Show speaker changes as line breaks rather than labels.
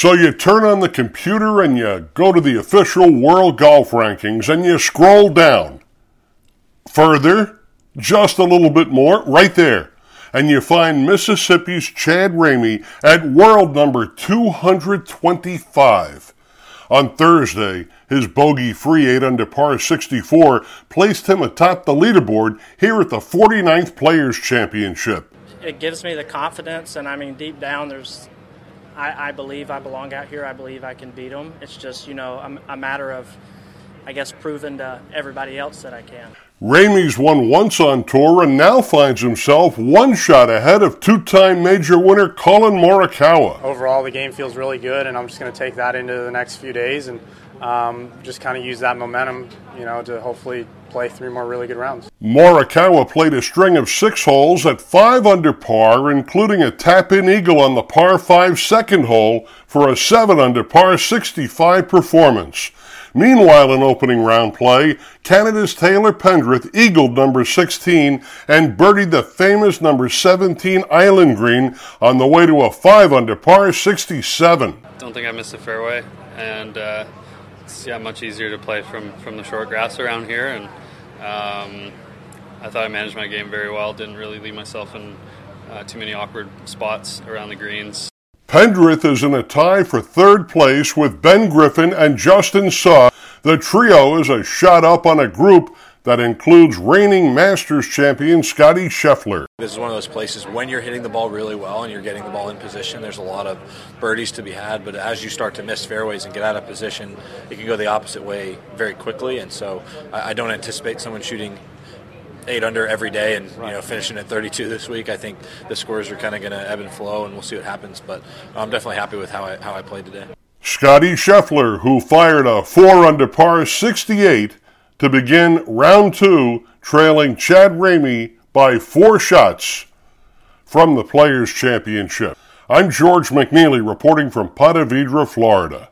So you turn on the computer and you go to the official World Golf Rankings and you scroll down. Further, just a little bit more, right there. And you find Mississippi's Chad Ramey at world number 225. On Thursday, his bogey free 8 under par 64 placed him atop the leaderboard here at the 49th Players Championship.
It gives me the confidence, and I mean, deep down, there's I, I, believe I belong out here. I believe I can beat them. It's just, you know, a, a matter of, I guess, proven to everybody else that I can.
Ramey's won once on tour and now finds himself one shot ahead of two time major winner Collin Morikawa.
Overall, the game feels really good, and I'm just going to take that into the next few days and um, just kind of use that momentum, you know, to hopefully play three more really good rounds.
Morikawa played a string of six holes at five under par, including a tap in eagle on the par five second hole for a seven under par 65 performance. Meanwhile, in opening round play, Canada's Taylor Pendrith eagled number 16 and birdied the famous number 17 Island Green on the way to a 5 under par 67.
Don't think I missed a fairway, and uh, it's yeah much easier to play from, from the short grass around here. And um, I thought I managed my game very well. Didn't really leave myself in uh, too many awkward spots around the greens.
Pendrith is in a tie for third place with Ben Griffin and Justin Suh. The trio is a shot up on a group that includes reigning Masters champion Scottie Scheffler.
This is one of those places when you're hitting the ball really well and you're getting the ball in position, there's a lot of birdies to be had. But as you start to miss fairways and get out of position, it can go the opposite way very quickly. And so I don't anticipate someone shooting eight under every day and you know finishing at 32 this week. I think the scores are kind of going to ebb and flow, and we'll see what happens. But I'm definitely happy with how I how I played today.
Scottie Scheffler, who fired a four under par 68 to begin round two, trailing Chad Ramey by four shots from the Players Championship. I'm George McNeely reporting from Ponte Vedra, Florida.